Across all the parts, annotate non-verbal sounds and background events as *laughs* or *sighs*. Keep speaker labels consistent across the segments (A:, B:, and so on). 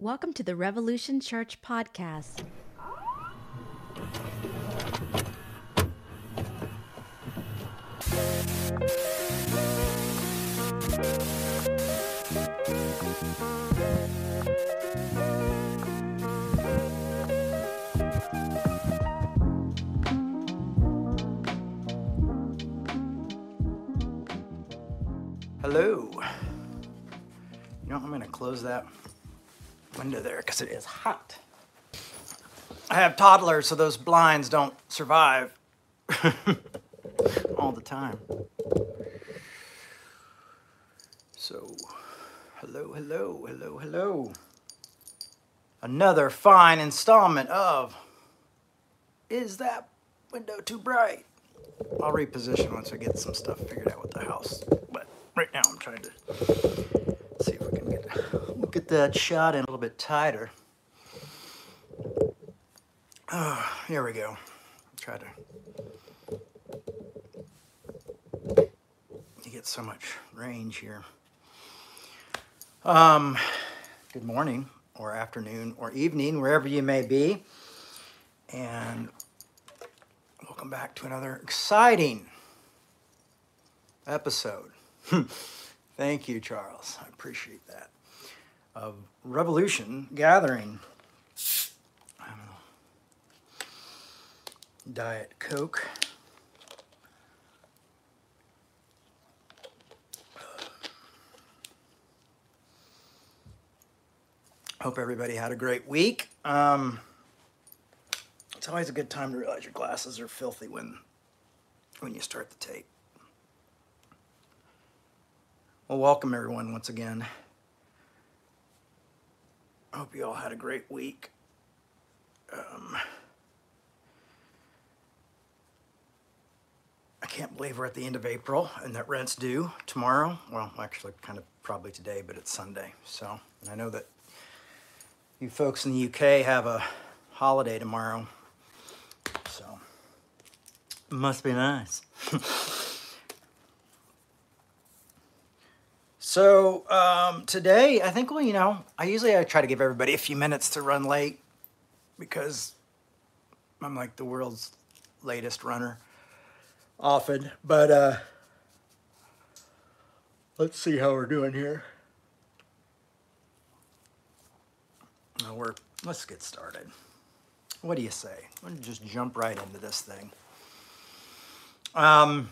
A: Welcome to the Revolution Church podcast.
B: Hello. You know, I'm going to close that window there because it is hot. I have toddlers, so those blinds don't survive *laughs* all the time. So, hello, hello, hello, hello. Another fine installment of Is That Window Too Bright? I'll reposition once I get some stuff figured out with the house. But right now I'm trying to see if we can get, we'll get that shot in a little bit tighter. Oh, here we go. Try to. You get so much range here. Um, good morning, or afternoon, or evening, wherever you may be. And welcome back to another exciting episode. *laughs* Thank you, Charles. I appreciate that. Of Revolution Gathering. Diet Coke. Hope everybody had a great week. Um, it's always a good time to realize your glasses are filthy when when you start the tape. Well, welcome everyone once again. I hope you all had a great week. Um, I can't believe we're at the end of April and that rent's due tomorrow. Well, actually, kind of probably today, but it's Sunday. So, I know that you folks in the UK have a holiday tomorrow. So, must be nice. *laughs* So um, today, I think, well, you know, I usually I try to give everybody a few minutes to run late because I'm like the world's latest runner often. But uh, let's see how we're doing here. No, we're let's get started. What do you say? Gonna just jump right into this thing. Um,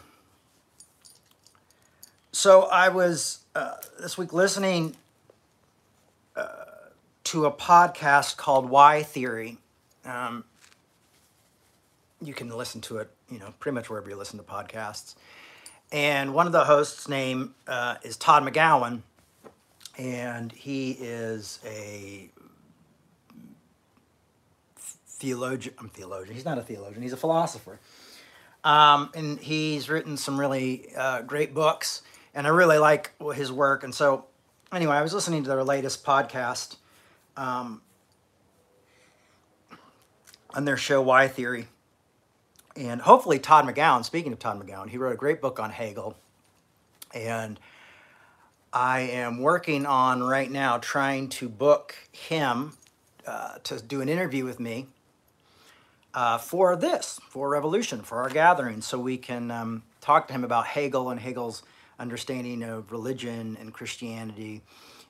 B: so I was uh, this week listening uh, to a podcast called Why Theory. Um, you can listen to it, you know, pretty much wherever you listen to podcasts. And one of the hosts' name uh, is Todd McGowan, and he is a theologian. I'm theologian. He's not a theologian. He's a philosopher, um, and he's written some really uh, great books and I really like his work. And so, anyway, I was listening to their latest podcast um, on their show Why Theory, and hopefully Todd McGowan. Speaking of Todd McGowan, he wrote a great book on Hegel, and I am working on right now trying to book him uh, to do an interview with me. Uh, for this, for Revolution, for our gathering, so we can um, talk to him about Hegel and Hegel's understanding of religion and Christianity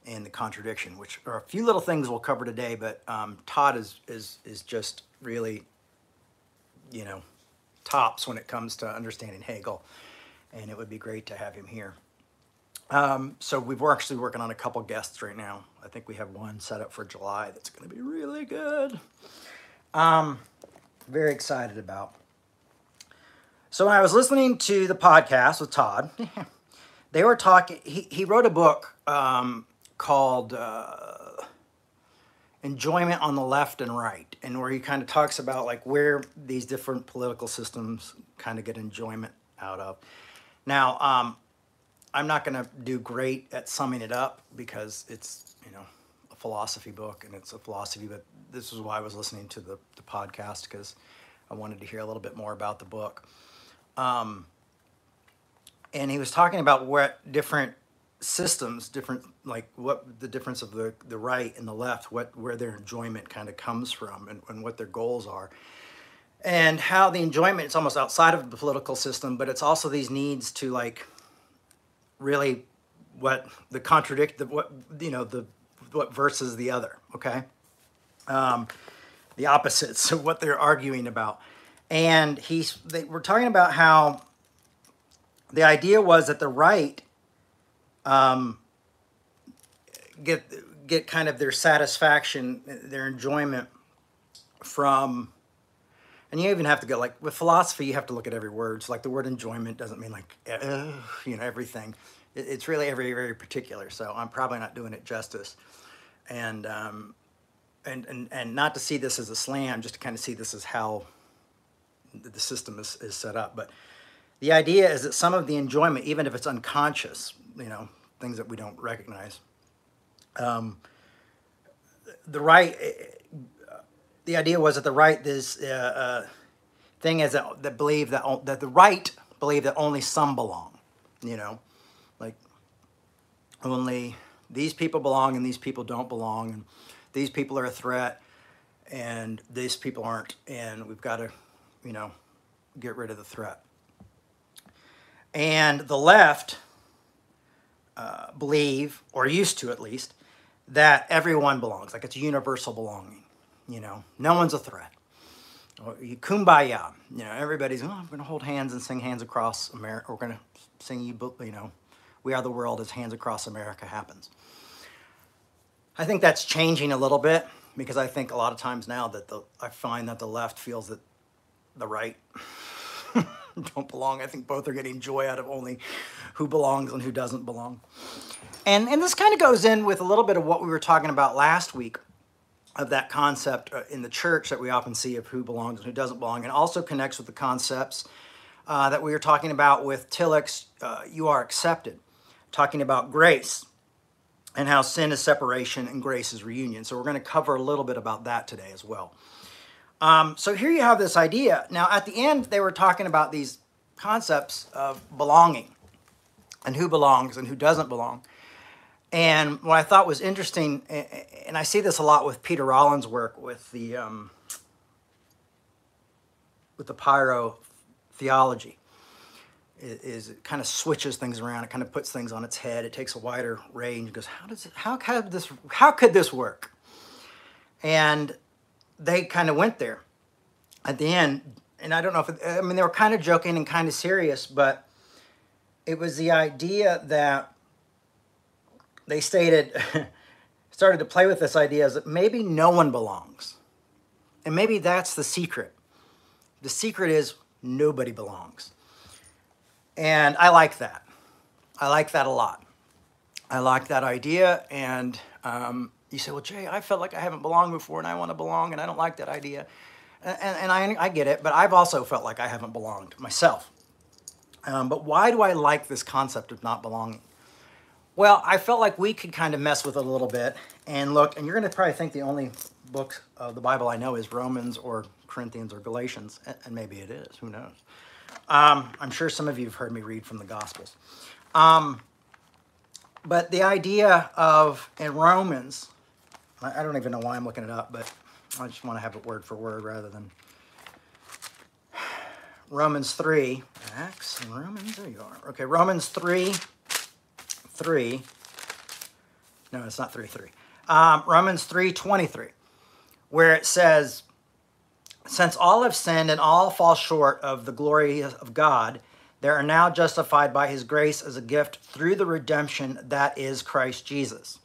B: and the contradiction, which are a few little things we'll cover today. But um, Todd is is is just really, you know, tops when it comes to understanding Hegel, and it would be great to have him here. Um, so we're actually working on a couple guests right now. I think we have one set up for July that's going to be really good. Um, very excited about. So when I was listening to the podcast with Todd. *laughs* they were talking. He, he wrote a book um, called uh, "Enjoyment on the Left and Right," and where he kind of talks about like where these different political systems kind of get enjoyment out of. Now, um, I'm not going to do great at summing it up because it's you know a philosophy book and it's a philosophy. But this is why I was listening to the, the podcast because I wanted to hear a little bit more about the book. Um, and he was talking about what different systems, different like what the difference of the the right and the left, what where their enjoyment kind of comes from, and, and what their goals are, and how the enjoyment is almost outside of the political system, but it's also these needs to like really what the contradict the what you know the what versus the other. Okay, um, the opposites *laughs* of what they're arguing about, and he's they, we're talking about how the idea was that the right um, get get kind of their satisfaction, their enjoyment from, and you even have to go like with philosophy, you have to look at every word. So like the word enjoyment doesn't mean like uh, you know everything. It, it's really very very particular. So I'm probably not doing it justice, and um, and and and not to see this as a slam, just to kind of see this as how the system is, is set up, but. The idea is that some of the enjoyment, even if it's unconscious, you know, things that we don't recognize. Um, the right, the idea was that the right, this uh, uh, thing is that, that believe that, that the right believe that only some belong, you know, like only these people belong and these people don't belong, and these people are a threat and these people aren't, and we've got to, you know, get rid of the threat. And the left, uh, believe, or used to at least, that everyone belongs. Like it's universal belonging. You know, no one's a threat. You kumbaya. You know, everybody's, oh, I'm going to hold hands and sing Hands Across America. We're going to sing, you, you know, We Are the World as Hands Across America happens. I think that's changing a little bit because I think a lot of times now that the, I find that the left feels that the right *laughs* *laughs* don't belong. I think both are getting joy out of only who belongs and who doesn't belong. And, and this kind of goes in with a little bit of what we were talking about last week of that concept uh, in the church that we often see of who belongs and who doesn't belong, and also connects with the concepts uh, that we were talking about with Tillich's uh, You Are Accepted, talking about grace and how sin is separation and grace is reunion. So we're going to cover a little bit about that today as well. Um, so here you have this idea. Now, at the end, they were talking about these concepts of belonging and who belongs and who doesn't belong. And what I thought was interesting, and I see this a lot with Peter Rollins' work with the um, with the pyro theology, is it kind of switches things around. It kind of puts things on its head. It takes a wider range. It goes, how does it, how could this how could this work? And they kind of went there at the end. And I don't know if, I mean, they were kind of joking and kind of serious, but it was the idea that they stated, *laughs* started to play with this idea is that maybe no one belongs. And maybe that's the secret. The secret is nobody belongs. And I like that. I like that a lot. I like that idea. And um, you say, well, Jay, I felt like I haven't belonged before and I want to belong and I don't like that idea. And, and I, I get it, but I've also felt like I haven't belonged myself. Um, but why do I like this concept of not belonging? Well, I felt like we could kind of mess with it a little bit and look, and you're going to probably think the only book of the Bible I know is Romans or Corinthians or Galatians, and maybe it is, who knows. Um, I'm sure some of you have heard me read from the Gospels. Um, but the idea of, in Romans, I don't even know why I'm looking it up, but I just want to have it word for word rather than *sighs* Romans 3. Acts and Romans, there you are. Okay, Romans 3, 3. No, it's not 3, 3. Um, Romans 3, 23, where it says, Since all have sinned and all fall short of the glory of God, they are now justified by his grace as a gift through the redemption that is Christ Jesus.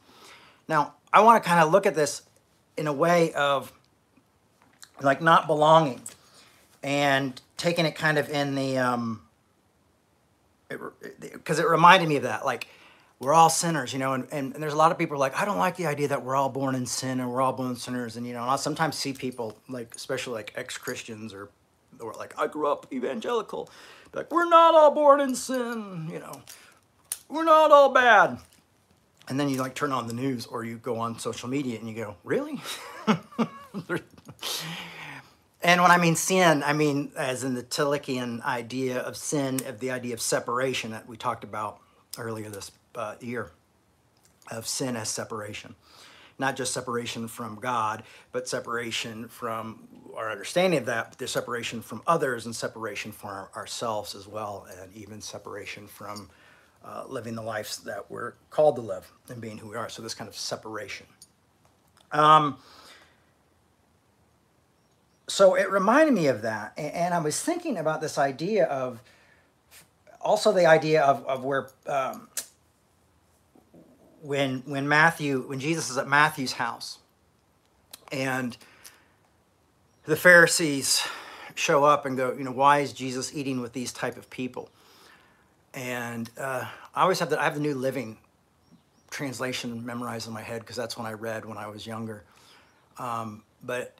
B: Now, I want to kind of look at this in a way of like not belonging and taking it kind of in the um because it, it, reminded me of that like we're all sinners you know and, and, and, there's a lot of people like i don't like the idea that we're all born in sin and we're all born sinners and you know and i sometimes see people like especially like ex-christians or or like i grew up evangelical like we're not all born in sin you know we're not all bad and then you like turn on the news or you go on social media and you go, really? *laughs* and when I mean sin, I mean as in the Tillichian idea of sin, of the idea of separation that we talked about earlier this uh, year of sin as separation. Not just separation from God, but separation from our understanding of that, but the separation from others and separation from our, ourselves as well, and even separation from uh, living the lives that we're called to live and being who we are. So, this kind of separation. Um, so it reminded me of that and i was thinking about this idea of also the idea of, of where um, when when matthew when jesus is at matthew's house and the pharisees show up and go you know why is jesus eating with these type of people and uh, i always have the i have the new living translation memorized in my head because that's when i read when i was younger um, but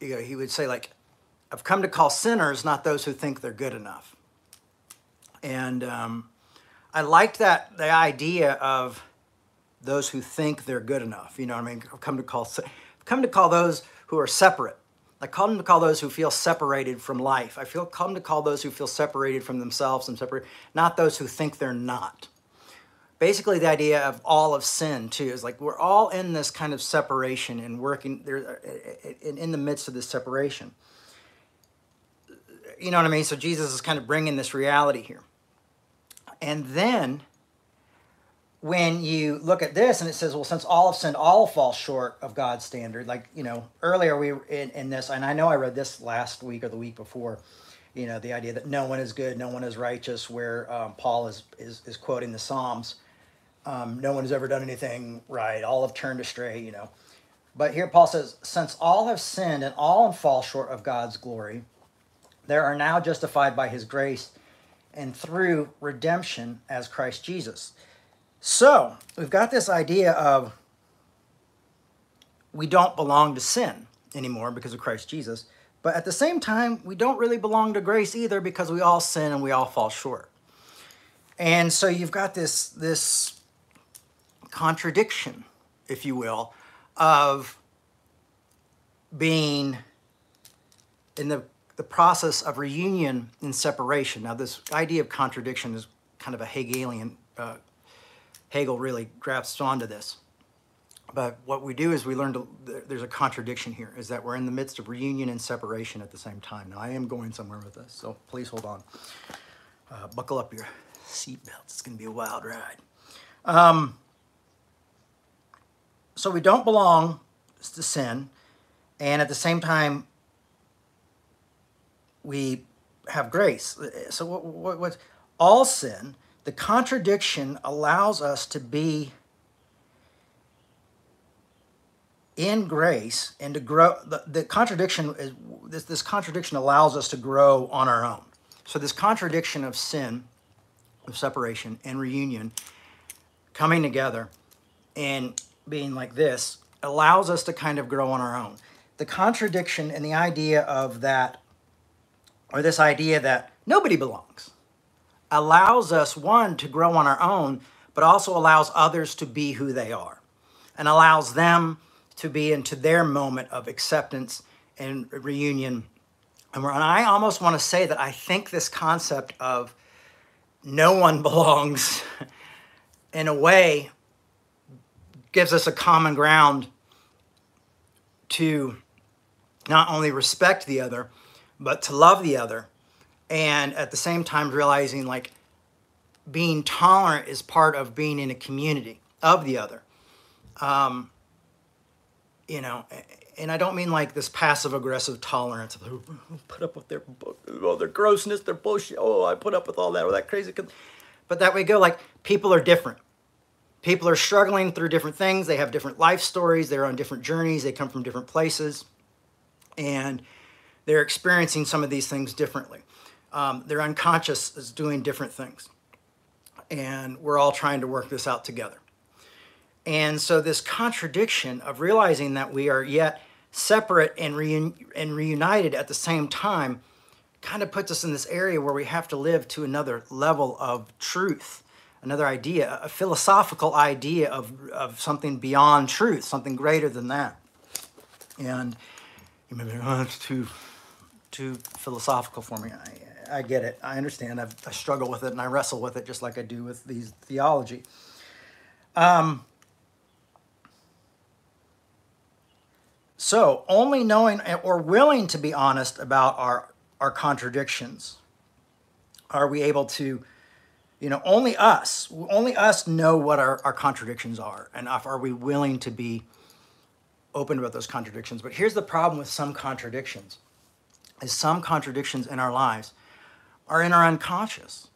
B: you know, he would say like, I've come to call sinners, not those who think they're good enough. And um, I liked that, the idea of those who think they're good enough. You know what I mean? I've come to call, I've come to call those who are separate. I come to call those who feel separated from life. I feel come to call those who feel separated from themselves and separate, not those who think they're not. Basically the idea of all of sin too is like we're all in this kind of separation and working there in, in the midst of this separation. You know what i mean? So jesus is kind of bringing this reality here. And then when you look at this and it says well since all have sinned all fall short of god's standard like you know earlier we in, in this and i know i read this last week or the week before you know the idea that no one is good no one is righteous where um, paul is, is is quoting the psalms um, no one has ever done anything right. All have turned astray, you know. But here Paul says, since all have sinned and all fall short of God's glory, there are now justified by his grace and through redemption as Christ Jesus. So we've got this idea of we don't belong to sin anymore because of Christ Jesus. But at the same time, we don't really belong to grace either because we all sin and we all fall short. And so you've got this, this contradiction, if you will, of being in the, the process of reunion and separation. Now, this idea of contradiction is kind of a Hegelian, uh, Hegel really grasps onto this. But what we do is we learn to, there's a contradiction here, is that we're in the midst of reunion and separation at the same time. Now, I am going somewhere with this, so please hold on. Uh, buckle up your seatbelts. It's going to be a wild ride. Um, so we don't belong to sin, and at the same time, we have grace. So what, what, what all sin, the contradiction allows us to be in grace and to grow. The, the contradiction is this, this contradiction allows us to grow on our own. So this contradiction of sin, of separation and reunion, coming together, and being like this allows us to kind of grow on our own. The contradiction and the idea of that, or this idea that nobody belongs, allows us, one, to grow on our own, but also allows others to be who they are and allows them to be into their moment of acceptance and reunion. And I almost want to say that I think this concept of no one *laughs* belongs in a way gives us a common ground to not only respect the other, but to love the other. And at the same time, realizing like being tolerant is part of being in a community of the other. Um, you know, and I don't mean like this passive aggressive tolerance of oh, put up with their oh, their grossness, their bullshit. Oh, I put up with all that or that crazy. But that we go like people are different people are struggling through different things. They have different life stories. They're on different journeys. They come from different places. And they're experiencing some of these things differently. Um, their unconscious is doing different things. And we're all trying to work this out together. And so, this contradiction of realizing that we are yet separate and, reun- and reunited at the same time kind of puts us in this area where we have to live to another level of truth another idea, a philosophical idea of, of something beyond truth, something greater than that. And you may be oh, it's too, too philosophical for me. I, I get it. I understand. I've, I struggle with it and I wrestle with it just like I do with these theology. Um, so, only knowing or willing to be honest about our, our contradictions are we able to, you know, only us, only us know what our, our contradictions are. And are we willing to be open about those contradictions? But here's the problem with some contradictions is some contradictions in our lives are in our unconscious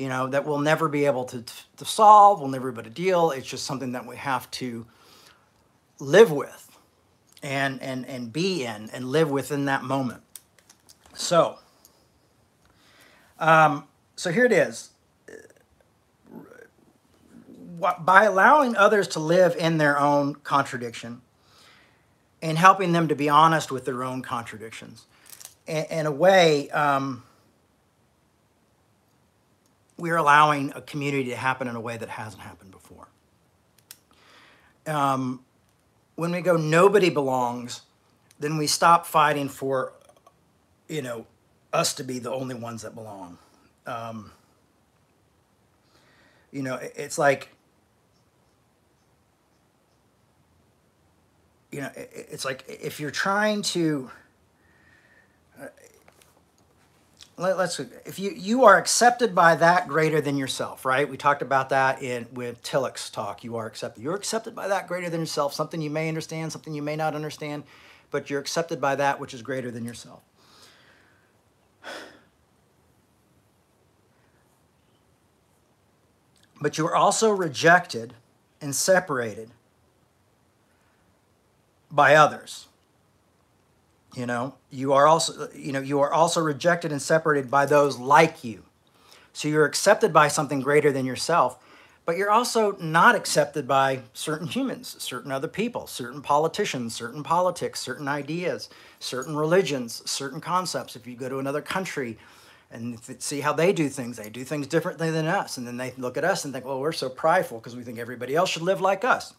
B: you know, that we'll never be able to, to solve, we'll never be able to deal. It's just something that we have to live with and, and, and be in and live within that moment. So, um, so here it is. By allowing others to live in their own contradiction and helping them to be honest with their own contradictions, in, a way, um, we're allowing a community to happen in a way that hasn't happened before. Um, when we go, nobody belongs, then we stop fighting for, you know, us to be the only ones that belong. Um, you know, it's like, you know, it's like if you're trying to, let, us if you you are accepted by that greater than yourself right? We talked about that in with tillich's talk. You are accepted. You're accepted by that greater than yourself something you may understand something you may not understand but you're accepted by that which is greater than yourself. But you are also rejected and separated by others you know, you are also you know, you are also rejected and separated by those like you. So you're accepted by something greater than yourself, but you're also not accepted by certain humans, certain other people, certain politicians, certain politics, certain ideas, certain religions, certain concepts. If you go to another country and see how they do things, they do things differently than us. And then they look at us and think, well, we're so prideful because we think everybody else should live like us.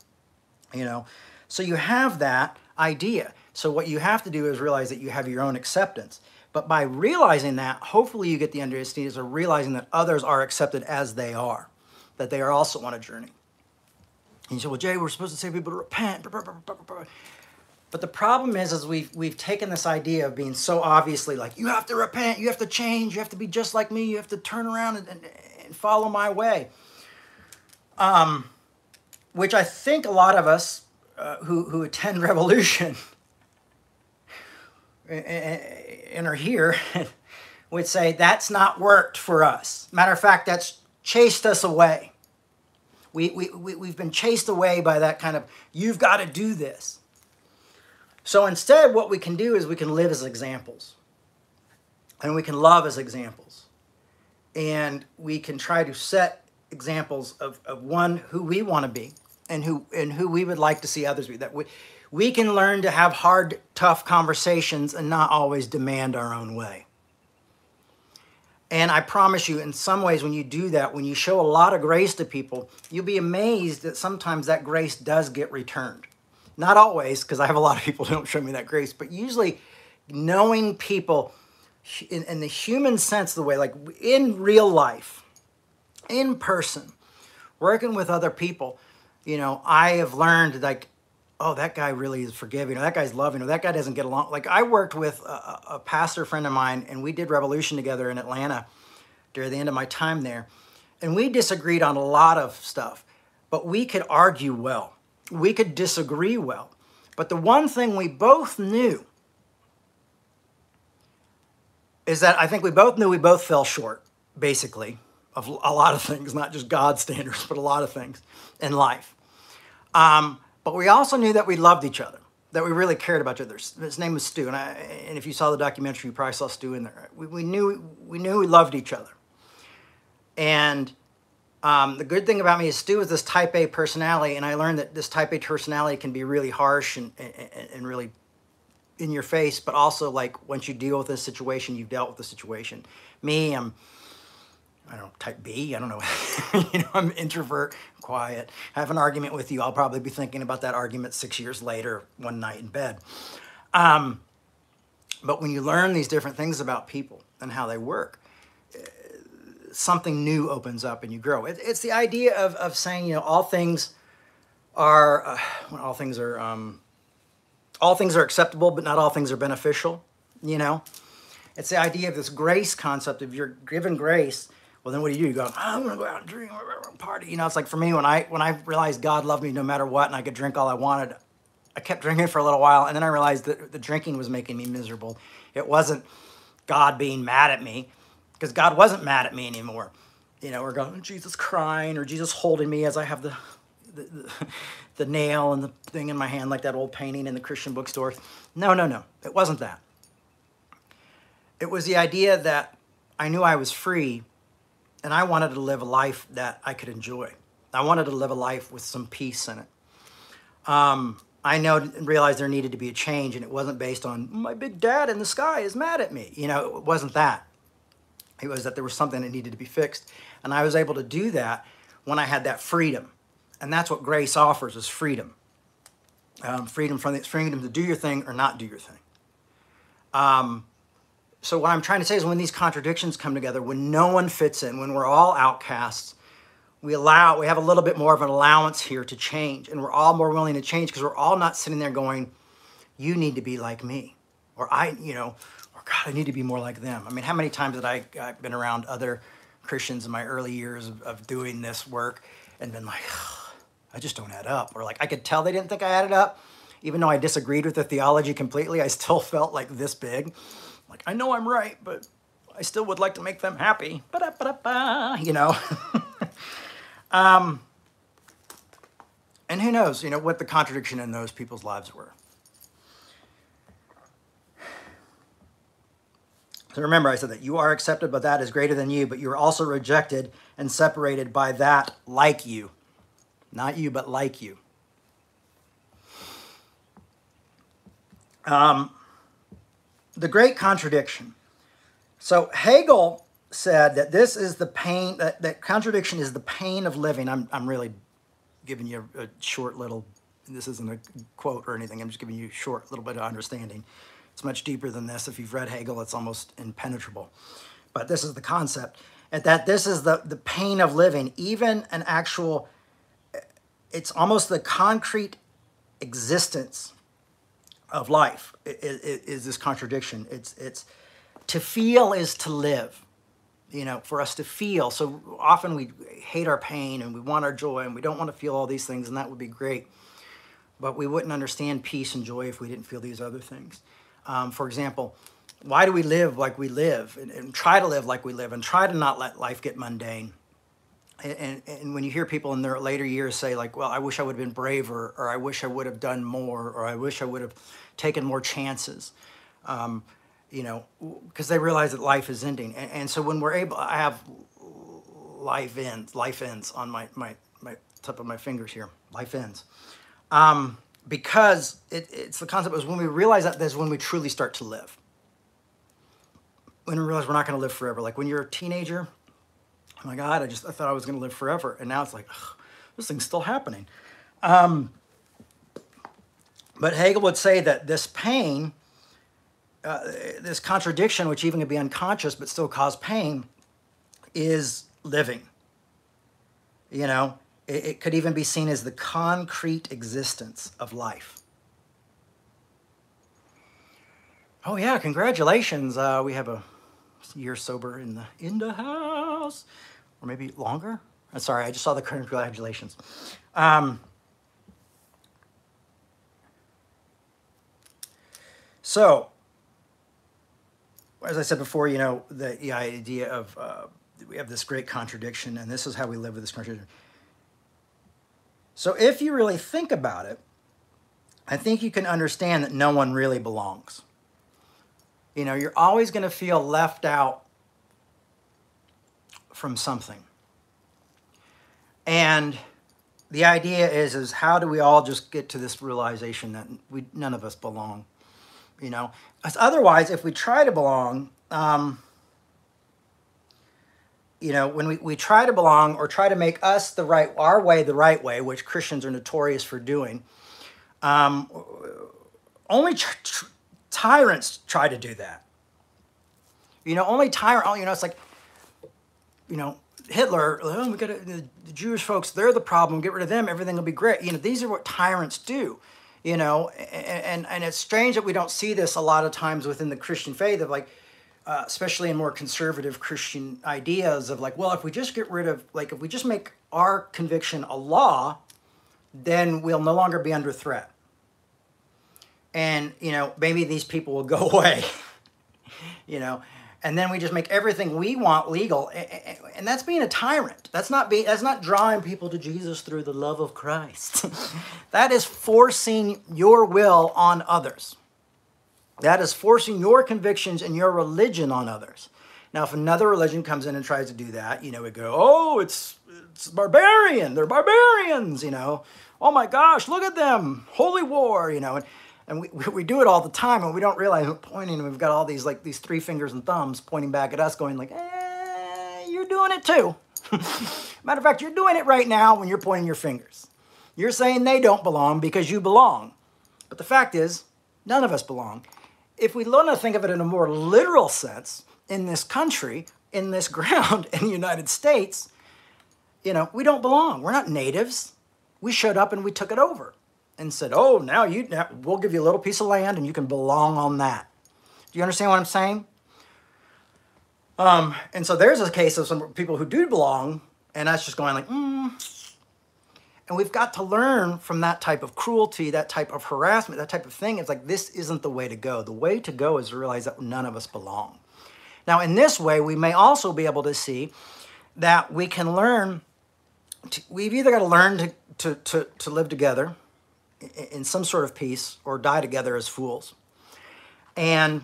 B: You know, so you have that idea. So what you have to do is realize that you have your own acceptance. But by realizing that, hopefully you get the understanding of realizing that others are accepted as they are, that they are also on a journey. And you say, well, Jay, we're supposed to say people to repent. But the problem is, is we've, we've taken this idea of being so obviously like, you have to repent, you have to change, you have to be just like me, you have to turn around and, and, and follow my way. Um, which I think a lot of us uh, who, who attend *laughs* Revolution and are here *laughs* would say that's not worked for us. Matter of fact, that's chased us away. We, we, we, we've been chased away by that kind of, you've got to do this. So instead, what we can do is we can live as examples. And we can love as examples. And we can try to set examples of, of one who we want to be and who and who we would like to see others be. That we, we can learn to have hard, tough conversations and not always demand our own way. And I promise you, in some ways, when you do that, when you show a lot of grace to people, you'll be amazed that sometimes that grace does get returned. Not always, because I have a lot of people who don't show me that grace, but usually knowing people in, in the human sense, the way, like in real life, in person, working with other people, you know, I have learned like oh, that guy really is forgiving, or that guy's loving, or that guy doesn't get along. Like I worked with a, a pastor friend of mine, and we did Revolution together in Atlanta during the end of my time there. And we disagreed on a lot of stuff, but we could argue well. We could disagree well. But the one thing we both knew is that I think we both knew we both fell short, basically, of a lot of things, not just God's standards, but a lot of things in life. Um, but we also knew that we loved each other, that we really cared about each other. His name was Stu, and, I, and if you saw the documentary, you probably saw Stu in there. We, we knew we knew we loved each other. And um, the good thing about me is Stu is this Type A personality, and I learned that this Type A personality can be really harsh and, and, and really in your face, but also like once you deal with this situation, you've dealt with the situation. Me, I'm I don't know, type B. I don't know. *laughs* you know, I'm introvert, quiet. have an argument with you. I'll probably be thinking about that argument six years later, one night in bed. Um, but when you learn these different things about people and how they work, eh, something new opens up and you grow. It, it's the idea of, of saying, you know, all things are uh, all things are um, all things are acceptable, but not all things are beneficial. You know, it's the idea of this grace concept. of you're given grace, well, then what do you do? You go, oh, I'm gonna go out and drink, party. You know, it's like for me when I when I realized God loved me no matter what, and I could drink all I wanted. I kept drinking for a little while, and then I realized that the drinking was making me miserable. It wasn't God being mad at me, because God wasn't mad at me anymore. You know, we're going Jesus crying or Jesus holding me as I have the the, the, *laughs* the nail and the thing in my hand, like that old painting in the Christian bookstore. No, no, no. It wasn't that. It was the idea that I knew I was free and I wanted to live a life that I could enjoy. I wanted to live a life with some peace in it. Um, I know realized there needed to be a change, and it wasn't based on my big dad in the sky is mad at me. You know, it wasn't that. It was that there was something that needed to be fixed, and I was able to do that when I had that freedom, and that's what grace offers: is freedom. Um, freedom from the freedom to do your thing or not do your thing. Um, so what I'm trying to say is when these contradictions come together, when no one fits in, when we're all outcasts, we allow we have a little bit more of an allowance here to change. And we're all more willing to change because we're all not sitting there going you need to be like me or i you know or god i need to be more like them. I mean how many times that i i've been around other christians in my early years of, of doing this work and been like i just don't add up. Or like i could tell they didn't think i added up. Even though i disagreed with the theology completely i still *laughs* felt like this big like i know i'm right but i still would like to make them happy Ba-da-ba-da-ba, you know *laughs* Um, and who knows, you know, what the contradiction in those people's lives were. So remember, I said that you are accepted but that is greater than you, but you are also rejected and separated by that like you. Not you, but like you. Um, the great contradiction. So Hegel said that this is the pain, that, that contradiction is the pain of living. I'm, I'm really giving you a, a short little, this isn't a quote or anything, I'm just giving you a short little bit of understanding. It's much deeper than this. If you've read Hegel, it's almost impenetrable. But this is the concept, and that this is the, the pain of living, even an actual, it's almost the concrete existence of life is, is this contradiction. It's, it's, to feel is to live you know, for us to feel. So often we hate our pain and we want our joy and we don't want to feel all these things, and that would be great. But we wouldn't understand peace and joy if we didn't feel these other things. Um, for example, why do we live like we live and, and, try to live like we live and try to not let life get mundane? And, and, when you hear people in their later years say, like, well, I wish I would have been braver, or I wish I would have done more, or I wish I would have taken more chances. Um, you know, because they realize that life is ending. And, and, so when we're able, I have life ends, life ends on my, my, my tip of my fingers here, life ends. Um, because it, it's the concept is when we realize that that's when we truly start to live. When we realize we're not going to live forever. Like when you're a teenager, oh my God, I just I thought I was going to live forever. And now it's like, ugh, this thing's still happening. Um, but Hegel would say that this pain uh, this contradiction, which even can be unconscious but still cause pain, is living. You know, it, it could even be seen as the concrete existence of life. Oh yeah, congratulations! Uh, we have a year sober in the in the house, or maybe longer. I'm sorry, I just saw the current congratulations. Um, so as I said before, you know, the, the idea of uh, we have this great contradiction, and this is how we live with this contradiction. So, if you really think about it, I think you can understand that no one really belongs. You know, you're always going to feel left out from something. And the idea is is how do we all just get to this realization that we none of us belong? you know. Because otherwise, if we try to belong, um, you know, when we, we try to belong or try to make us the right, our way the right way, which Christians are notorious for doing, um, only tyrants try to do that. You know, only tyrant, you know, it's like, you know, Hitler, oh, we got the, the Jewish folks, they're the problem. Get rid of them, everything will be great. You know, these are what tyrants do. You know, and, and and it's strange that we don't see this a lot of times within the Christian faith of like, uh, especially in more conservative Christian ideas of like, well, if we just get rid of like if we just make our conviction a law, then we'll no longer be under threat. And you know, maybe these people will go *laughs* away. you know, and then we just make everything we want legal and that's being a tyrant. That's not being that's not drawing people to jesus through the love of christ. *laughs* That is forcing your will on others. That is forcing your convictions and your religion on others. Now if another religion comes in and tries to do that you know we go oh it's it's barbarian. They're barbarians you know. Oh my gosh look at them. Holy war you know. And and *laughs* we, we do it all the time and we don't realize we're pointing and we've got all these like these three fingers and thumbs pointing back at us going like eh, you're doing it too. *laughs* Matter of fact you're doing it right now when you're pointing your fingers. You're saying they don't belong because you belong. But the fact is none of us belong. If we learn to think of it in a more literal sense in this country in this *laughs* ground in the united states you know we don't belong. We're not natives. We showed up and we took it over and said, "Oh, now you now we'll give you a little piece of land and you can belong on that." Do you understand what I'm saying? Um, and so there's a case of some people who do belong, and that's just going like, mm. and we've got to learn from that type of cruelty, that type of harassment, that type of thing. It's like this isn't the way to go. The way to go is to realize that none of us belong. Now, in this way, we may also be able to see that we can learn. To, we've either got to learn to, to, to, to live together in some sort of peace or die together as fools. And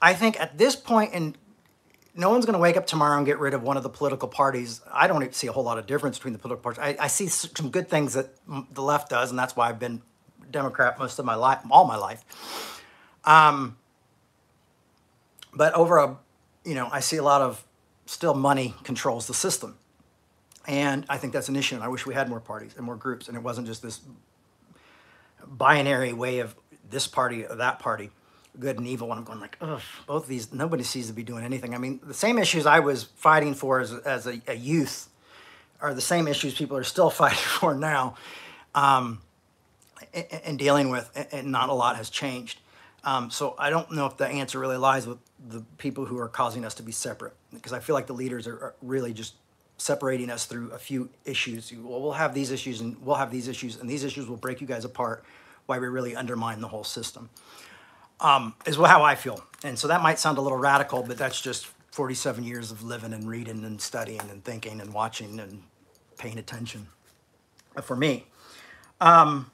B: I think at this point in no one's going to wake up tomorrow and get rid of one of the political parties. I don't see a whole lot of difference between the political parties. I, I, see some good things that the left does, and that's why I've been Democrat most of my life, all my life. Um, but over a, you know, I see a lot of still money controls the system, and I think that's an issue. And I wish we had more parties and more groups, and it wasn't just this binary way of this party or that party, good and evil. And I'm going like, ugh, both of these, nobody seems to be doing anything. I mean, the same issues I was fighting for as, as a, a youth are the same issues people are still *laughs* fighting for now um, and, and, dealing with, and not a lot has changed. Um, so I don't know if the answer really lies with the people who are causing us to be separate, because I feel like the leaders are, are really just separating us through a few issues. Well, we'll have these issues and we'll have these issues, and these issues will break you guys apart. Why we really undermine the whole system um, is how I feel. And so that might sound a little radical, but that's just 47 years of living and reading and studying and thinking and watching and paying attention for me. Um,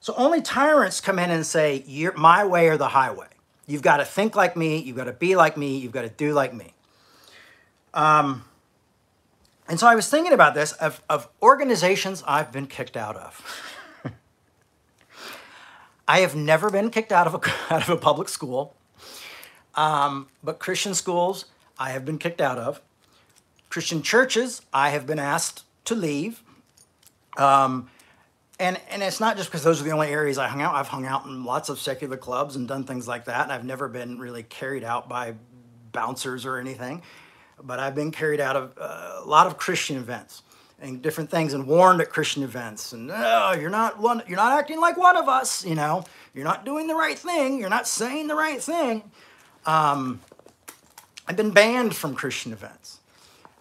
B: so only tyrants come in and say, my way or the highway. You've got to think like me. You've got to be like me. You've got to do like me. Um, and so I was thinking about this of, of organizations I've been kicked out of. I have never been kicked out of a, *laughs* out of a public school, um, but Christian schools I have been kicked out of. Christian churches I have been asked to leave. Um, and, and it's not just because those are the only areas I hung out. I've hung out in lots of secular clubs and done things like that. And I've never been really carried out by bouncers or anything but I've been carried out of uh, a lot of Christian events and different things and warned at Christian events. And oh, you're not one, you're not acting like one of us. You know, you're not doing the right thing. You're not saying the right thing. Um, I've been banned from Christian events,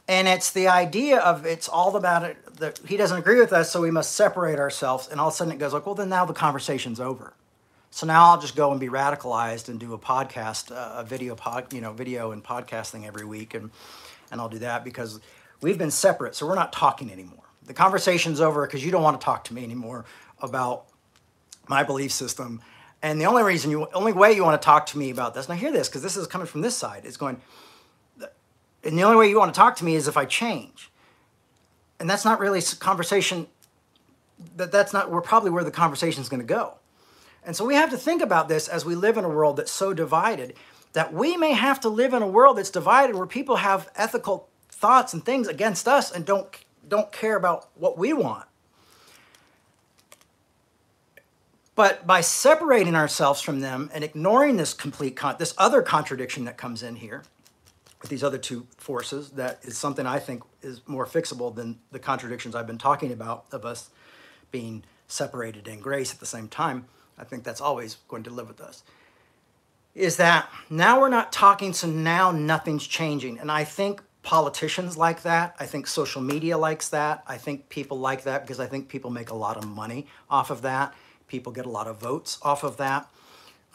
B: and it's the idea of it's all about it that he doesn't agree with us, so we must separate ourselves. And all of a sudden it goes like, well, then now the conversation's over. So now I'll just go and be radicalized and do a podcast, uh, a video pod, you know, video and podcasting every week, and and I'll do that because we've been separate, so we're not talking anymore. The conversation's over because you don't want to talk to me anymore about my belief system. And the only reason you, only way you want to talk to me about this, now hear this, because this is coming from this side, is going, and the only way you want to talk to me is if I change. And that's not really conversation, that, that's not, we're probably where the conversation is going to go. And so we have to think about this as we live in a world that's so divided that we may have to live in a world that's divided where people have ethical thoughts and things against us and don't don't care about what we want. But by separating ourselves from them and ignoring this complete con- this other contradiction that comes in here, with these other two forces that is something I think is more fixable than the contradictions I've been talking about of us being separated in grace at the same time. I think that's always going to live with us. Is that now we're not talking, so now nothing's changing. And I think politicians like that. I think social media likes that. I think people like that because I think people make a lot of money off of that. People get a lot of votes off of that.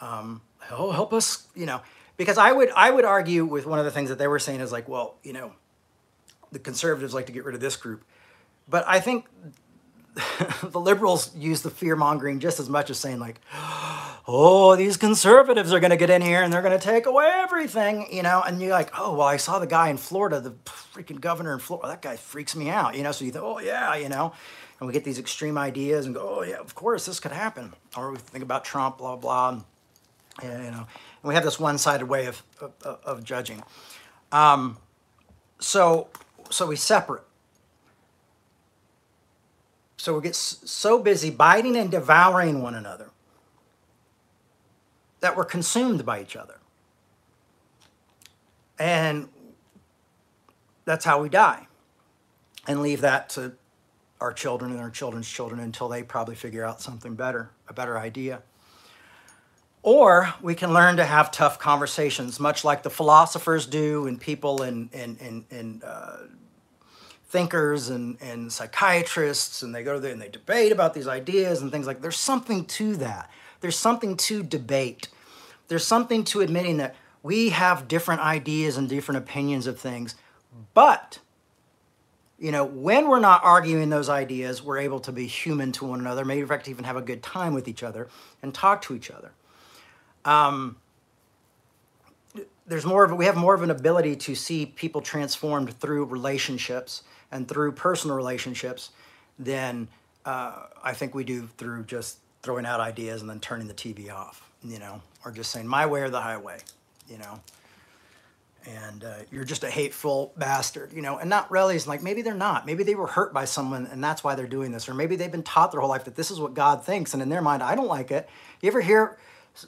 B: Um, oh, help us, you know because I would I would argue with one of the things that they were saying is like, well, you know, the conservatives like to get rid of this group, but I think *laughs* the liberals use the fear mongering just as much as saying like, oh, these conservatives are going to get in here and they're going to take away everything, you know, and you're like, oh, well, I saw the guy in Florida, the freaking governor in Florida, that guy freaks me out, you know, so you think, oh yeah, you know. And we get these extreme ideas and go, oh yeah, of course this could happen. Or we think about Trump, blah blah. And, you know, we have this one-sided way of, of, of judging. Um, so, so we separate. So we get so busy biting and devouring one another that we're consumed by each other. And that's how we die. And leave that to our children and our children's children until they probably figure out something better, a better idea. Or we can learn to have tough conversations, much like the philosophers do, and people and, and, and, and uh, thinkers and, and psychiatrists, and they go there and they debate about these ideas and things like There's something to that. There's something to debate. There's something to admitting that we have different ideas and different opinions of things, but you know, when we're not arguing those ideas, we're able to be human to one another, maybe in fact even have a good time with each other and talk to each other um, there's more of we have more of an ability to see people transformed through relationships and through personal relationships than uh, I think we do through just throwing out ideas and then turning the TV off, you know, or just saying my way or the highway, you know. And uh, you're just a hateful bastard, you know, and not really. It's like maybe they're not. Maybe they were hurt by someone and that's why they're doing this, or maybe they've been taught their whole life that this is what God thinks, and in their mind, I don't like it. You ever hear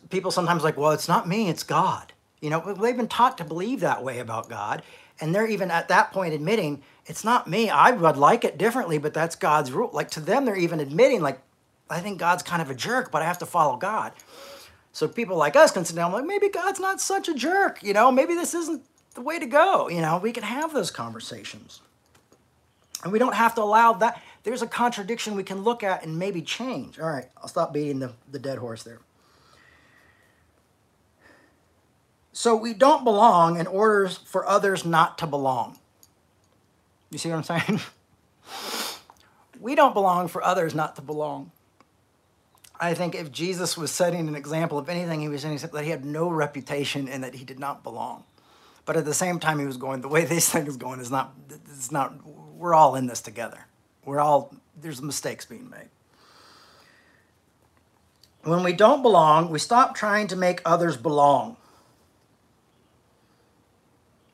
B: people sometimes like, well, it's not me, it's God. You know, they've been taught to believe that way about God. And they're even at that point admitting, it's not me. I would like it differently, but that's God's rule. Like to them, they're even admitting, like, I think God's kind of a jerk, but I have to follow God. So people like us can sit down, like, maybe God's not such a jerk. You know, maybe this isn't the way to go. You know, we can have those conversations. And we don't have to allow that. There's a contradiction we can look at and maybe change. All right, I'll stop beating the, the dead horse there. So we don't belong in order for others not to belong. You see what I'm saying? *laughs* we don't belong for others not to belong. I think if Jesus was setting an example of anything, he was saying that he had no reputation and that he did not belong. But at the same time, he was going, the way this thing is going is not, it's not, we're all in this together. We're all, there's mistakes being made. When we don't belong, we stop trying to make others belong.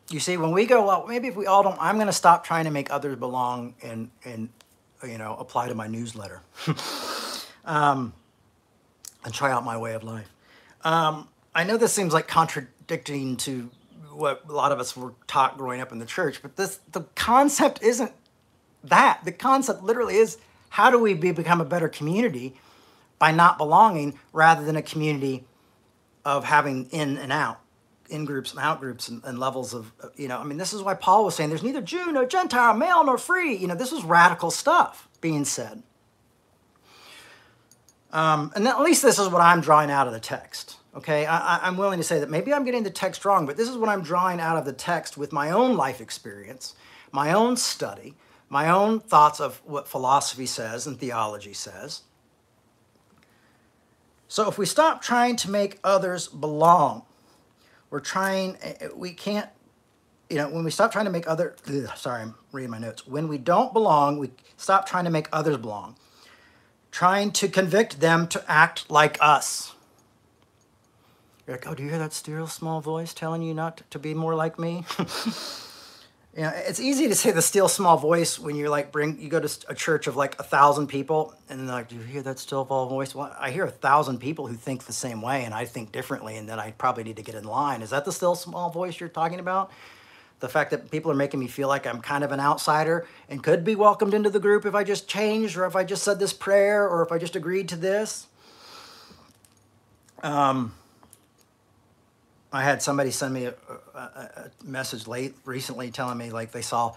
B: You see, when we go, well, maybe if we all don't, I'm going to stop trying to make others belong and, and you know, apply to my newsletter *laughs* um, and try out my way of life. Um, I know this seems like contradicting to what a lot of us were taught growing up in the church, but this the concept isn't that. The concept literally is how do we be, become a better community by not belonging rather than a community of having in and out in groups and out groups and, and, levels of, you know, I mean, this is why Paul was saying there's neither Jew nor Gentile, male nor free. You know, this was radical stuff being said. Um, and at least this is what I'm drawing out of the text. Okay, I, am willing to say that maybe I'm getting the text wrong, but this is what I'm drawing out of the text with my own life experience, my own study, my own thoughts of what philosophy says and theology says. So if we stop trying to make others belong, we're trying, eh, eh, we can't, you know, when we stop trying to make other, ugh, sorry, I'm reading my notes. When we don't belong, we stop trying to make others belong. Trying to convict them to act like us. You're like, oh, do you hear that still small voice telling you not to be more like me? *laughs* you know, it's easy to say the still small voice when you're like bring you go to a church of like a thousand people and like, do you hear that still small voice? Well, I hear a thousand people who think the same way and I think differently and then I probably need to get in line. Is that the still small voice you're talking about? The fact that people are making me feel like I'm kind of an outsider and could be welcomed into the group if I just changed or if I just said this prayer or if I just agreed to this. Um, I had somebody send me a, a, a message late recently telling me like they saw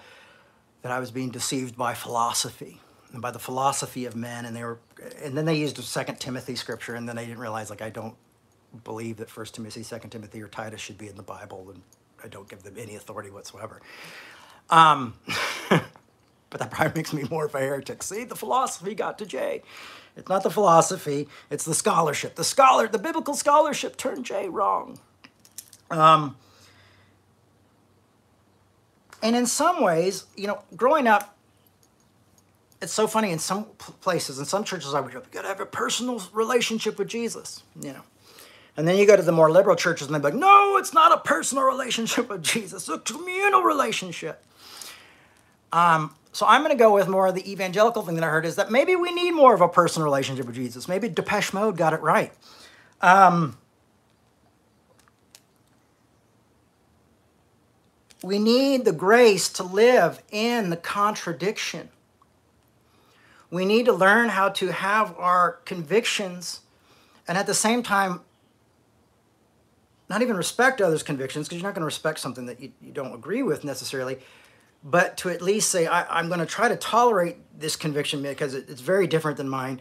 B: that I was being deceived by philosophy and by the philosophy of men, and they were, and then they used a Second Timothy scripture, and then they didn't realize like I don't believe that First Timothy, Second Timothy, or Titus should be in the Bible, and I don't give them any authority whatsoever. Um, *laughs* but that probably makes me more of a heretic. See, the philosophy got to Jay. It's not the philosophy; it's the scholarship. The scholar, the biblical scholarship, turned Jay wrong. Um, and in some ways, you know, growing up, it's so funny in some places, in some churches, I would go, you gotta have a personal relationship with Jesus, you know. And then you go to the more liberal churches and they're like, no, it's not a personal relationship with Jesus, it's a communal relationship. Um, so I'm going to go with more of the evangelical thing that I heard is that maybe we need more of a personal relationship with Jesus. Maybe Depeche Mode got it right. Um, we need the grace to live in the contradiction. We need to learn how to have our convictions and at the same time not even respect others' convictions because you're not going to respect something that you, you don't agree with necessarily, but to at least say, I, am going to try to tolerate this conviction because it, it's very different than mine.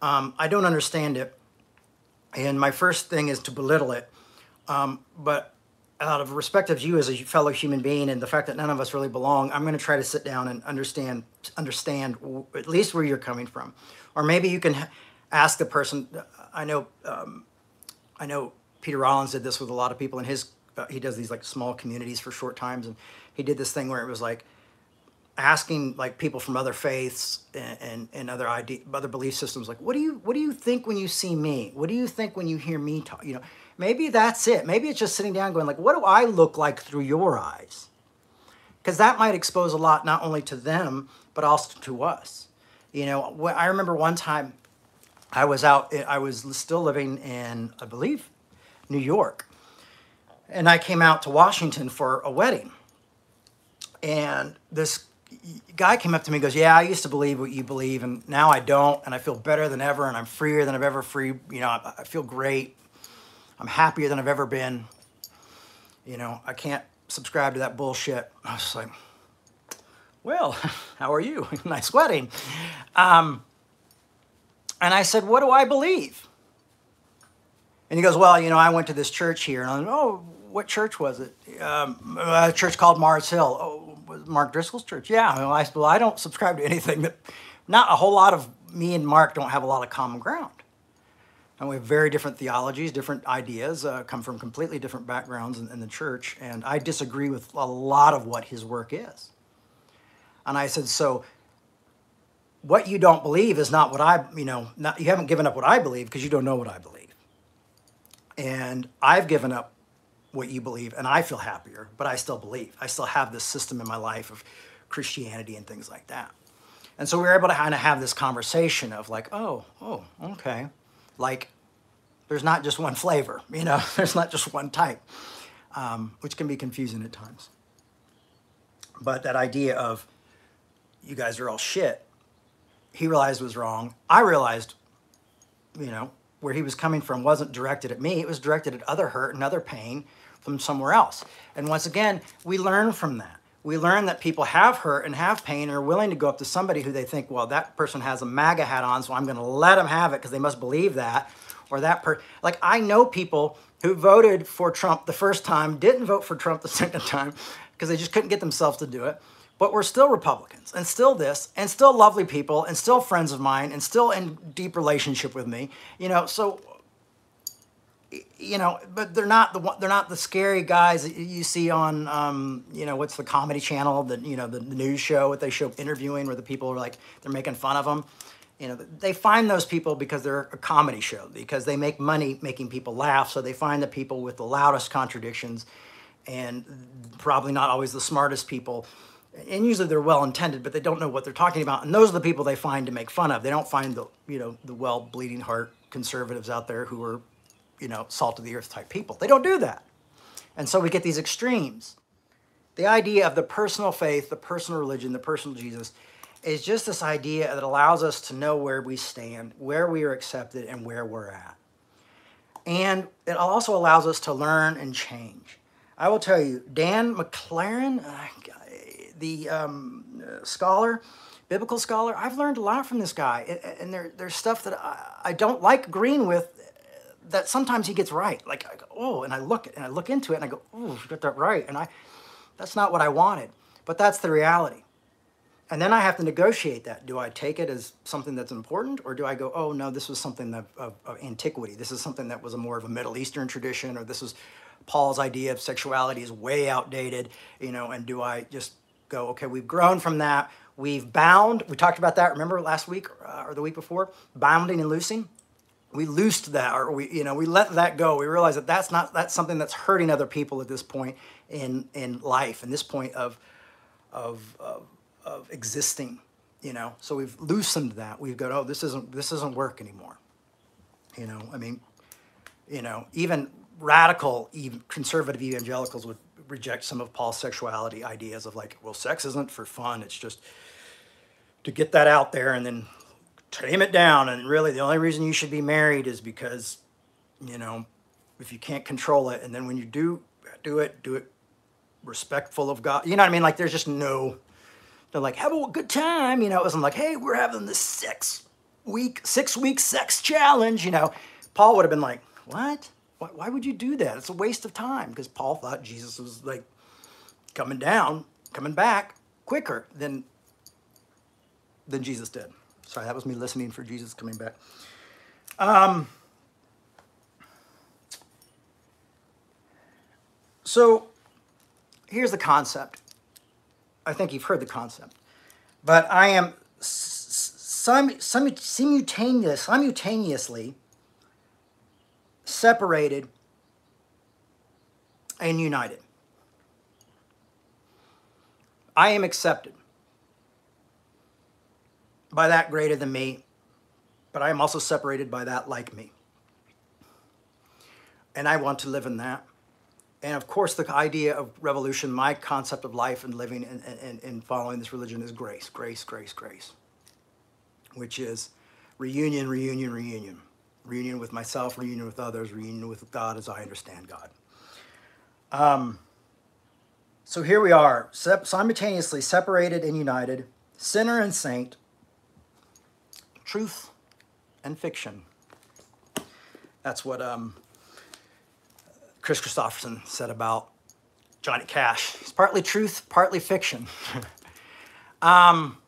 B: Um, I don't understand it. And my first thing is to belittle it. Um, but out of respect of you as a fellow human being and the fact that none of us really belong, I'm going to try to sit down and understand understand at least where you're coming from, or maybe you can ask the person. I know um, I know Peter Rollins did this with a lot of people in his. Uh, he does these like small communities for short times, and he did this thing where it was like asking like people from other faiths and, and, and other idea, other belief systems, like, what do you what do you think when you see me? What do you think when you hear me talk? You know Maybe that's it. Maybe it's just sitting down going like, what do I look like through your eyes? Because that might expose a lot not only to them, but also to us. You know, I remember one time I was out, eh, I was still living in, I believe, New York. And I came out to Washington for a wedding. And this guy came up to me and goes, Yeah, I used to believe what you believe, and now I don't. And I feel better than ever, and I'm freer than I've ever free. You know, I, I feel great. I'm happier than I've ever been. You know, I can't subscribe to that bullshit. I was like, well, *laughs* how are you? *laughs* nice wedding. Um, and I said, what do I believe? And he goes, well, you know, I went to this church here. And I'm like, oh, what church was it? Um, a church called Mars Hill. Oh, was Mark Driscoll's church? Yeah. I, well, I don't subscribe to anything that, not a whole lot of me and Mark don't have a lot of common ground. And we have very different theologies, different ideas, uh, come from completely different backgrounds in, in, the church. And I disagree with a lot of what his work is. And I said, so what you don't believe is not what I, you know, not, you haven't given up what I believe because you don't know what I believe. And I've given up what you believe and I feel happier, but I still believe. I still have this system in my life of Christianity and things like that. And so we were able to kind of have this conversation of like, oh, oh, okay like there's not just one flavor, you know, *laughs* there's not just one type, um, which can be confusing at times. But that idea of you guys are all shit, he realized was wrong. I realized, you know, where he was coming from wasn't directed at me, it was directed at other hurt and other pain from somewhere else. And once again, we learn from that we learn that people have hurt and have pain and are willing to go up to somebody who they think, well, that person has a MAGA hat on, so I'm going to let them have it because they must believe that. Or that per like I know people who voted for Trump the first time, didn't vote for Trump the *laughs* second time because they just couldn't get themselves to do it. But we're still Republicans and still this and still lovely people and still friends of mine and still in deep relationship with me. You know, so you know, but they're not the they're not the scary guys that you see on um, you know what's the comedy channel the you know the, news show what they show interviewing where the people are like they're making fun of them. You know, they find those people because they're a comedy show because they make money making people laugh. So they find the people with the loudest contradictions, and probably not always the smartest people. And usually they're well intended, but they don't know what they're talking about. And those are the people they find to make fun of. They don't find the you know the well bleeding heart conservatives out there who are you know, salt of the earth type people. They don't do that. And so we get these extremes. The idea of the personal faith, the personal religion, the personal Jesus is just this idea that allows us to know where we stand, where we are accepted, and where we're at. And it also allows us to learn and change. I will tell you, Dan McClellan, uh, the um, scholar, biblical scholar, I've learned a lot from this guy. And there, there's stuff that I, I don't like agreeing with that sometimes he gets right. Like, go, oh, and I look and I look into it and I go, oh, you got that right. And I, that's not what I wanted, but that's the reality. And then I have to negotiate that. Do I take it as something that's important, or do I go, oh no, this was something of, of, of antiquity. This is something that was a more of a Middle Eastern tradition, or this is Paul's idea of sexuality is way outdated, you know. And do I just go, okay, we've grown from that. We've bound. We talked about that. Remember last week uh, or the week before, bounding and loosing we loosed that or we you know we let that go. We realize that that's not that's something that's hurting other people at this point in in life and this point of of of, of existing you know? So we've loosened that. We've got oh this isn't this doesn't work anymore. You know i mean you know even radical even conservative evangelicals would reject some of paul's sexuality ideas of like well sex isn't for fun. It's just to get that out there and then tame it down. And really, the only reason you should be married is because, you know, if you can't control it, and then when you do do it, do it respectful of God. You know what I mean? Like, there's just no. They're like, have a good time. You know, it wasn't like, hey, we're having this six week, six week sex challenge. You know, Paul would have been like, what? Why, why would you do that? It's a waste of time because Paul thought Jesus was like coming down, coming back quicker than than Jesus did. Sorry, that was me listening for Jesus coming back. Um, so here's the concept. I think you've heard the concept. But I am sim, sim, simultaneous, simultaneously separated and united. I am accepted by that greater than me, but I am also separated by that like me. And I want to live in that. And of course, the idea of revolution, my concept of life and living and, and, and following this religion is grace, grace, grace, grace, which is reunion, reunion, reunion. Reunion with myself, reunion with others, reunion with God as I understand God. Um, so here we are, simultaneously separated and united, sinner and saint, truth and fiction. That's what um, Kris Kristofferson said about Johnny Cash. It's partly truth, partly fiction. *laughs* um,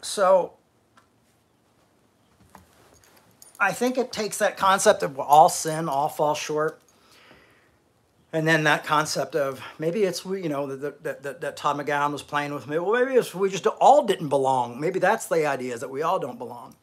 B: so I think it takes that concept of all sin, all fall short, and then that concept of maybe it's you know that, that, that, Todd McGowan was playing with me. Well, maybe it's we just all didn't belong. Maybe that's the idea is that we all don't belong,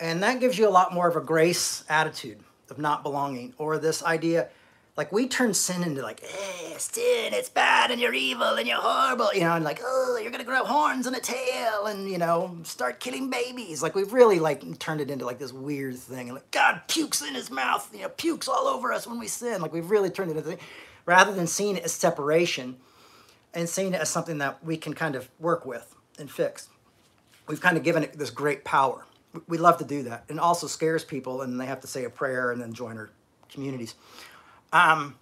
B: and that gives you a lot more of a grace attitude of not belonging, or this idea like we turn sin into like, eh, sin, it's bad and you're evil and you're horrible, you know, and like, oh, you're gonna grow horns and a tail and you know, start killing babies. Like we've really like turned it into like this weird thing, and like God pukes in his mouth, you know, pukes all over us when we sin. Like we've really turned it into, rather than seeing it as separation, and seeing it as something that we can kind of work with and fix. We've kind of given it this great power. We love to do that, and also scares people, and they have to say a prayer and then join our communities. Um,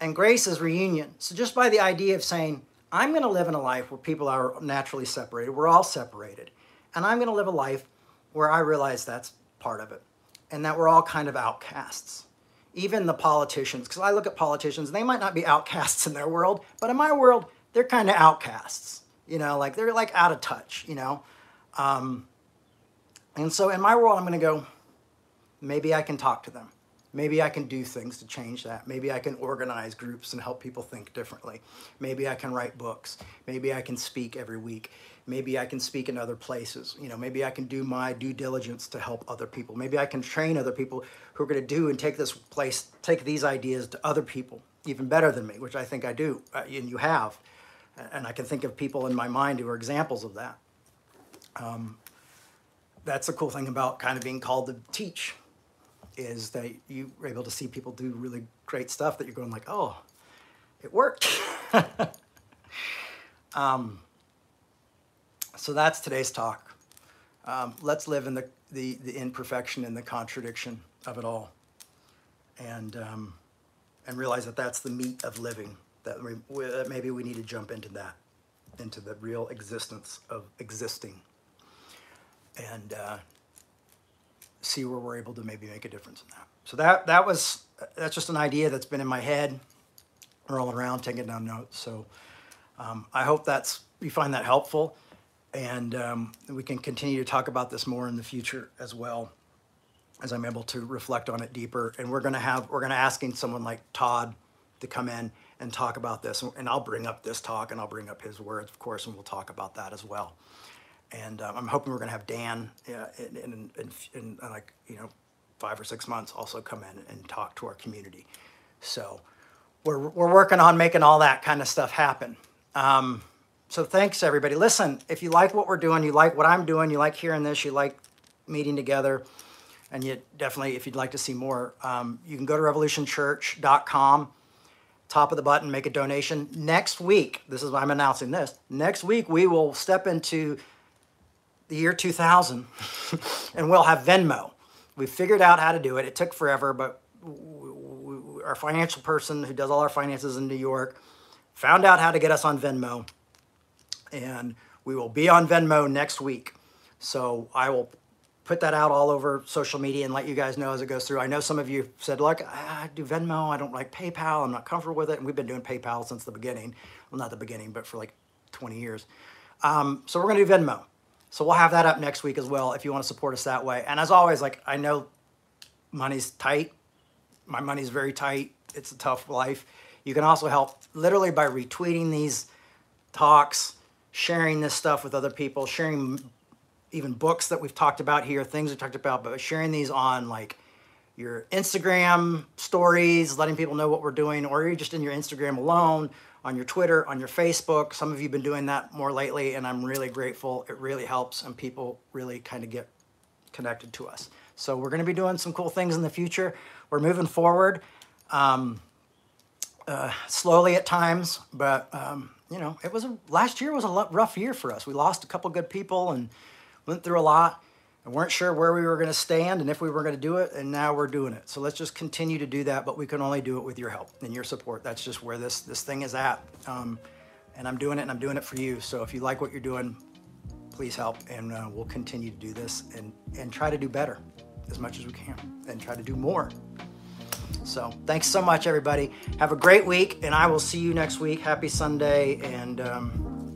B: and grace is reunion. So just by the idea of saying, I'm going to live in a life where people are naturally separated, we're all separated, and I'm going to live a life where I realize that's part of it, and that we're all kind of outcasts. Even the politicians, because I look at politicians, they might not be outcasts in their world, but in my world, they're kind of outcasts. You know, like they're like out of touch, you know? Um, and so in my world, I'm going to go, maybe I can talk to them. Maybe I can do things to change that. Maybe I can organize groups and help people think differently. Maybe I can write books. Maybe I can speak every week. Maybe I can speak in other places. You know, maybe I can do my due diligence to help other people. Maybe I can train other people who are going to do and take this place, take these ideas to other people even better than me, which I think I do, uh, and you have. And I can think of people in my mind who are examples of that. Um, that's the cool thing about kind of being called to teach is that you are able to see people do really great stuff that you're going like, oh, it worked. *laughs* um, so that's today's talk. Um, let's live in the, the, the imperfection and the contradiction of it all. And, um, and realize that that's the meat of living, that we, maybe we need to jump into that, into the real existence of existing. And uh, see where we're able to maybe make a difference in that. So that that was that's just an idea that's been in my head, rolling around, taking down notes. So um, I hope that's you find that helpful, and um, we can continue to talk about this more in the future as well, as I'm able to reflect on it deeper. And we're gonna have we're gonna asking someone like Todd to come in and talk about this, and I'll bring up this talk and I'll bring up his words, of course, and we'll talk about that as well and um, I'm hoping we're going to have Dan uh, in, in, in, in, uh, like you know five or six months also come in and talk to our community. So we're we're working on making all that kind of stuff happen. Um, so thanks everybody. Listen, if you like what we're doing, you like what I'm doing, you like hearing this, you like meeting together, and you definitely if you'd like to see more, um, you can go to revolutionchurch.com. Top of the button, make a donation. Next week, this is why I'm announcing this. Next week, we will step into the year 2000 and we'll have Venmo. We figured out how to do it. It took forever, but our financial person who does all our finances in New York found out how to get us on Venmo. And we will be on Venmo next week. So I will put that out all over social media and let you guys know as it goes through. I know some of you said, look, I do Venmo. I don't like PayPal. I'm not comfortable with it. And we've been doing PayPal since the beginning. Well, not the beginning, but for like 20 years. Um, so we're going to do Venmo. So we'll have that up next week as well if you want to support us that way. And as always, like I know money's tight. My money's very tight. It's a tough life. You can also help literally by retweeting these talks, sharing this stuff with other people, sharing even books that we've talked about here, things we talked about, but sharing these on like your Instagram stories, letting people know what we're doing, or you're just in your Instagram alone, on your Twitter, on your Facebook. Some of you have been doing that more lately, and I'm really grateful. It really helps, and people really kind of get connected to us. So we're going to be doing some cool things in the future. We're moving forward, um, uh, slowly at times, but um, you know, it was a, last year was a rough year for us. We lost a couple good people and went through a lot and weren't sure where we were going to stand and if we were going to do it and now we're doing it. So let's just continue to do that but we can only do it with your help and your support. That's just where this this thing is at. Um, and i'm doing it and i'm doing it for you. So if you like what you're doing please help and uh, we'll continue to do this and and try to do better as much as we can and try to do more. So thanks so much everybody. Have a great week and i will see you next week. Happy sunday and um,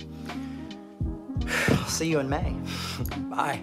B: *sighs* see you in may. *laughs* Bye